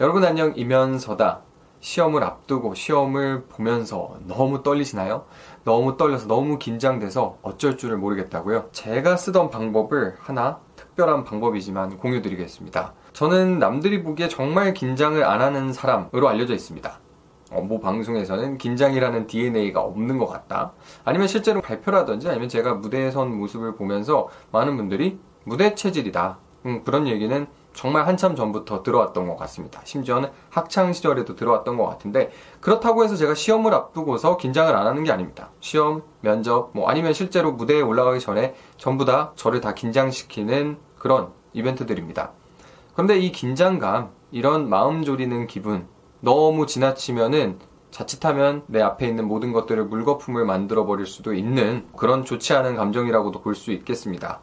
여러분 안녕 이면서다. 시험을 앞두고 시험을 보면서 너무 떨리시나요? 너무 떨려서 너무 긴장돼서 어쩔 줄을 모르겠다고요? 제가 쓰던 방법을 하나 특별한 방법이지만 공유드리겠습니다. 저는 남들이 보기에 정말 긴장을 안 하는 사람으로 알려져 있습니다. 어, 뭐 방송에서는 긴장이라는 DNA가 없는 것 같다. 아니면 실제로 발표라든지 아니면 제가 무대에 선 모습을 보면서 많은 분들이 무대 체질이다. 음, 그런 얘기는 정말 한참 전부터 들어왔던 것 같습니다. 심지어는 학창 시절에도 들어왔던 것 같은데 그렇다고 해서 제가 시험을 앞두고서 긴장을 안 하는 게 아닙니다. 시험, 면접, 뭐 아니면 실제로 무대에 올라가기 전에 전부 다 저를 다 긴장시키는 그런 이벤트들입니다. 그런데 이 긴장감, 이런 마음 졸이는 기분 너무 지나치면은 자칫하면 내 앞에 있는 모든 것들을 물거품을 만들어 버릴 수도 있는 그런 좋지 않은 감정이라고도 볼 수 있겠습니다.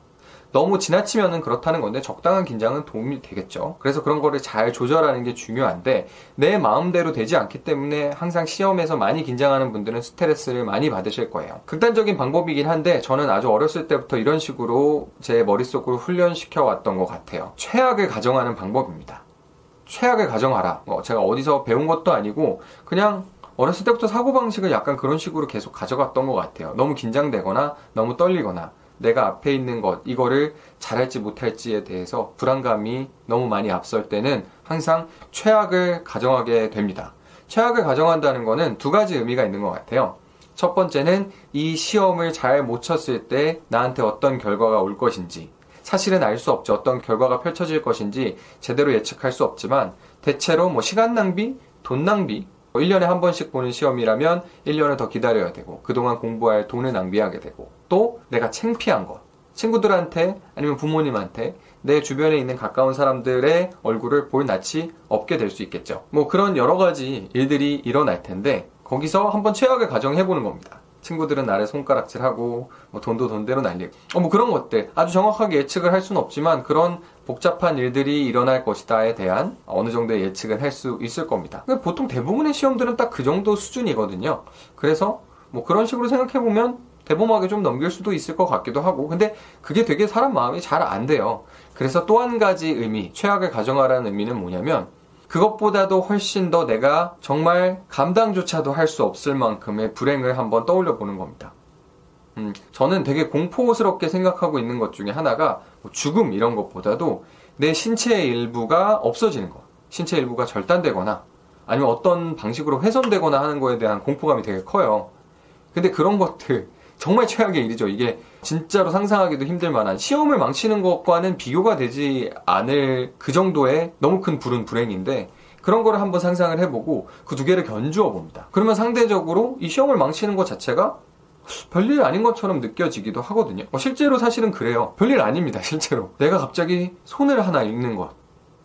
너무 지나치면은 그렇다는 건데 적당한 긴장은 도움이 되겠죠. 그래서 그런 거를 잘 조절하는 게 중요한데 내 마음대로 되지 않기 때문에 항상 시험에서 많이 긴장하는 분들은 스트레스를 많이 받으실 거예요. 극단적인 방법이긴 한데 저는 아주 어렸을 때부터 이런 식으로 제 머릿속으로 훈련시켜 왔던 것 같아요. 최악을 가정하는 방법입니다. 최악을 가정하라. 어, 제가 어디서 배운 것도 아니고 그냥 어렸을 때부터 사고방식을 약간 그런 식으로 계속 가져갔던 것 같아요. 너무 긴장되거나 너무 떨리거나 내가 앞에 있는 것, 이거를 잘할지 못할지에 대해서 불안감이 너무 많이 앞설 때는 항상 최악을 가정하게 됩니다. 최악을 가정한다는 것은 두 가지 의미가 있는 것 같아요. 첫 번째는 이 시험을 잘 못 쳤을 때 나한테 어떤 결과가 올 것인지, 사실은 알 수 없죠. 어떤 결과가 펼쳐질 것인지 제대로 예측할 수 없지만 대체로 뭐 시간 낭비, 돈 낭비, 1년에 한 번씩 보는 시험이라면 1년을 더 기다려야 되고 그동안 공부할 돈을 낭비하게 되고 또 내가 창피한 것 친구들한테 아니면 부모님한테 내 주변에 있는 가까운 사람들의 얼굴을 볼 낯이 없게 될 수 있겠죠. 뭐 그런 여러 가지 일들이 일어날 텐데 거기서 한번 최악을 가정해 보는 겁니다. 친구들은 나를 손가락질하고 뭐 돈도 돈대로 날리고 어, 뭐 그런 것들 아주 정확하게 예측을 할 수는 없지만 그런 복잡한 일들이 일어날 것이다에 대한 어느 정도의 예측은 할 수 있을 겁니다. 보통 대부분의 시험들은 딱 그 정도 수준이거든요. 그래서 뭐 그런 식으로 생각해 보면 대범하게 좀 넘길 수도 있을 것 같기도 하고 근데 그게 되게 사람 마음이 잘 안 돼요. 그래서 또 한 가지 의미 최악을 가정하라는 의미는 뭐냐면 그것보다도 훨씬 더 내가 정말 감당조차도 할 수 없을 만큼의 불행을 한번 떠올려 보는 겁니다. 음, 저는 되게 공포스럽게 생각하고 있는 것 중에 하나가 뭐 죽음 이런 것보다도 내 신체의 일부가 없어지는 것. 신체 일부가 절단되거나 아니면 어떤 방식으로 훼손되거나 하는 거에 대한 공포감이 되게 커요. 근데 그런 것들 정말 최악의 일이죠. 이게 진짜로 상상하기도 힘들 만한 시험을 망치는 것과는 비교가 되지 않을 그 정도의 너무 큰 불은 불행인데 그런 거를 한번 상상을 해보고 그 두 개를 견주어 봅니다. 그러면 상대적으로 이 시험을 망치는 것 자체가 별일 아닌 것처럼 느껴지기도 하거든요. 어, 실제로 사실은 그래요. 별일 아닙니다, 실제로. 내가 갑자기 손을 하나 잃는 것,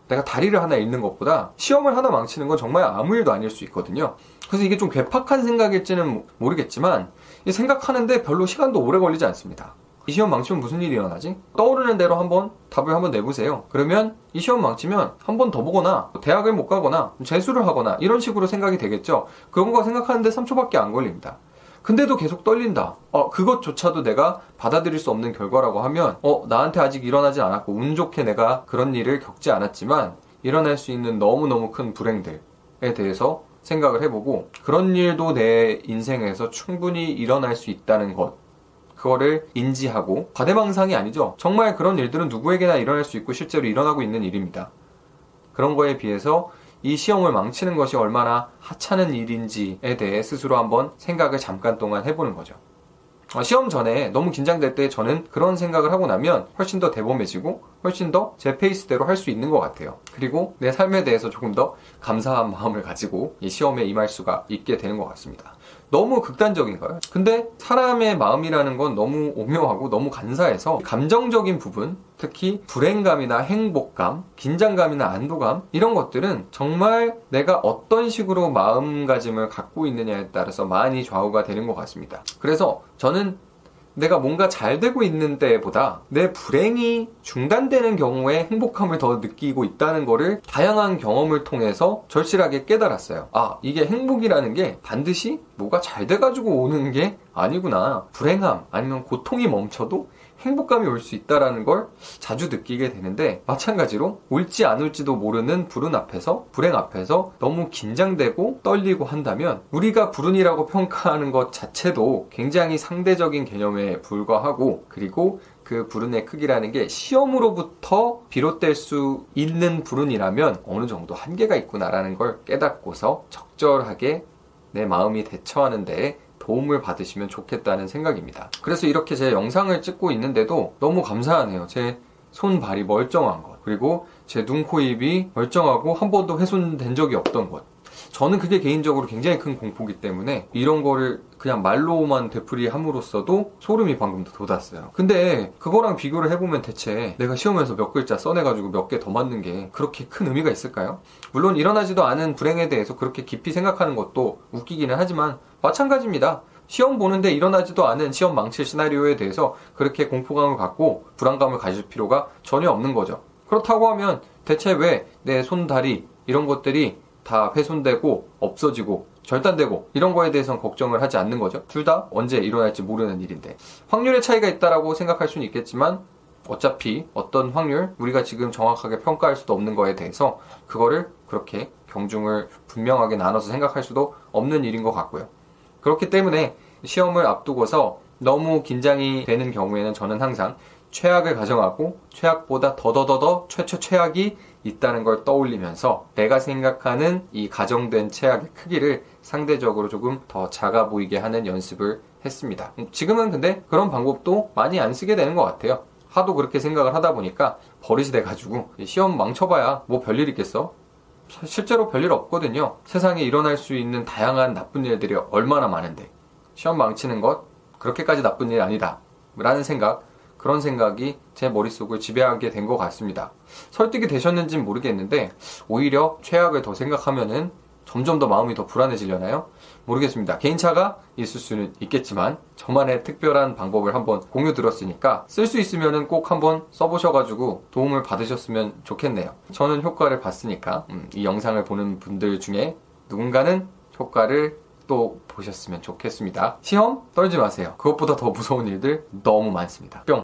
내가 다리를 하나 잃는 것보다 시험을 하나 망치는 건 정말 아무 일도 아닐 수 있거든요. 그래서 이게 좀 괴팍한 생각일지는 모르겠지만 생각하는데 별로 시간도 오래 걸리지 않습니다. 이 시험 망치면 무슨 일이 일어나지? 떠오르는 대로 한번 답을 한번 내보세요. 그러면 이 시험 망치면 한 번 더 보거나 대학을 못 가거나 재수를 하거나 이런 식으로 생각이 되겠죠. 그런 거 생각하는데 3초밖에 안 걸립니다. 근데도 계속 떨린다. 어, 그것조차도 내가 받아들일 수 없는 결과라고 하면, 어, 나한테 아직 일어나지 않았고, 운 좋게 내가 그런 일을 겪지 않았지만, 일어날 수 있는 너무너무 큰 불행들에 대해서 생각을 해보고 그런 일도 내 인생에서 충분히 일어날 수 있다는 것 그거를 인지하고 과대망상이 아니죠. 정말 그런 일들은 누구에게나 일어날 수 있고 실제로 일어나고 있는 일입니다. 그런 거에 비해서 이 시험을 망치는 것이 얼마나 하찮은 일인지에 대해 스스로 한번 생각을 잠깐 동안 해보는 거죠. 어, 시험 전에 너무 긴장될 때 저는 그런 생각을 하고 나면 훨씬 더 대범해지고 훨씬 더 제 페이스대로 할 수 있는 것 같아요. 그리고 내 삶에 대해서 조금 더 감사한 마음을 가지고 이 시험에 임할 수가 있게 되는 것 같습니다. 너무 극단적인가요? 근데 사람의 마음이라는 건 너무 오묘하고 너무 간사해서 감정적인 부분, 특히 불행감이나 행복감, 긴장감이나 안도감 이런 것들은 정말 내가 어떤 식으로 마음가짐을 갖고 있느냐에 따라서 많이 좌우가 되는 것 같습니다. 그래서 저는 내가 뭔가 잘 되고 있는 때보다 내 불행이 중단되는 경우에 행복함을 더 느끼고 있다는 거를 다양한 경험을 통해서 절실하게 깨달았어요. 아, 이게 행복이라는 게 반드시 뭐가 잘 돼가지고 오는 게 아니구나. 불행함 아니면 고통이 멈춰도 행복감이 올 수 있다라는 걸 자주 느끼게 되는데 마찬가지로 올지 안 올지도 모르는 불운 앞에서 불행 앞에서 너무 긴장되고 떨리고 한다면 우리가 불운이라고 평가하는 것 자체도 굉장히 상대적인 개념에 불과하고 그리고 그 불운의 크기라는 게 시험으로부터 비롯될 수 있는 불운이라면 어느 정도 한계가 있구나라는 걸 깨닫고서 적절하게 내 마음이 대처하는 데 도움을 받으시면 좋겠다는 생각입니다. 그래서 이렇게 제 영상을 찍고 있는데도 너무 감사하네요. 제 손 발이 멀쩡한 것. 그리고 제 눈, 코, 입이 멀쩡하고 한 번도 훼손된 적이 없던 것. 저는 그게 개인적으로 굉장히 큰 공포기 때문에 이런 거를 그냥 말로만 되풀이함으로써도 소름이 방금 돋았어요. 근데 그거랑 비교를 해보면 대체 내가 시험에서 몇 글자 써내가지고 몇 개 더 맞는 게 그렇게 큰 의미가 있을까요? 물론 일어나지도 않은 불행에 대해서 그렇게 깊이 생각하는 것도 웃기기는 하지만 마찬가지입니다. 시험 보는데 일어나지도 않은 시험 망칠 시나리오에 대해서 그렇게 공포감을 갖고 불안감을 가질 필요가 전혀 없는 거죠. 그렇다고 하면 대체 왜 내 손, 다리 이런 것들이 다 훼손되고 없어지고 절단되고 이런 거에 대해서는 걱정을 하지 않는 거죠. 둘 다 언제 일어날지 모르는 일인데 확률의 차이가 있다라고 생각할 수는 있겠지만 어차피 어떤 확률 우리가 지금 정확하게 평가할 수도 없는 거에 대해서 그거를 그렇게 경중을 분명하게 나눠서 생각할 수도 없는 일인 것 같고요. 그렇기 때문에 시험을 앞두고서 너무 긴장이 되는 경우에는 저는 항상 최악을 가정하고 최악보다 더더더더 최최 최악이 있다는 걸 떠올리면서 내가 생각하는 이 가정된 최악의 크기를 상대적으로 조금 더 작아 보이게 하는 연습을 했습니다. 지금은 근데 그런 방법도 많이 안 쓰게 되는 것 같아요. 하도 그렇게 생각을 하다 보니까 버릇이 돼가지고 시험 망쳐봐야 뭐 별일 있겠어? 실제로 별일 없거든요. 세상에 일어날 수 있는 다양한 나쁜 일들이 얼마나 많은데 시험 망치는 것 그렇게까지 나쁜 일 아니다. 라는 생각 그런 생각이 제 머릿속을 지배하게 된 것 같습니다. 설득이 되셨는지는 모르겠는데 오히려 최악을 더 생각하면은 점점 더 마음이 더 불안해지려나요? 모르겠습니다. 개인차가 있을 수는 있겠지만 저만의 특별한 방법을 한번 공유 들었으니까 쓸 수 있으면 꼭 한번 써보셔가지고 도움을 받으셨으면 좋겠네요. 저는 효과를 봤으니까 음, 이 영상을 보는 분들 중에 누군가는 효과를 또 보셨으면 좋겠습니다. 시험 떨지 마세요. 그것보다 더 무서운 일들 너무 많습니다. 뿅!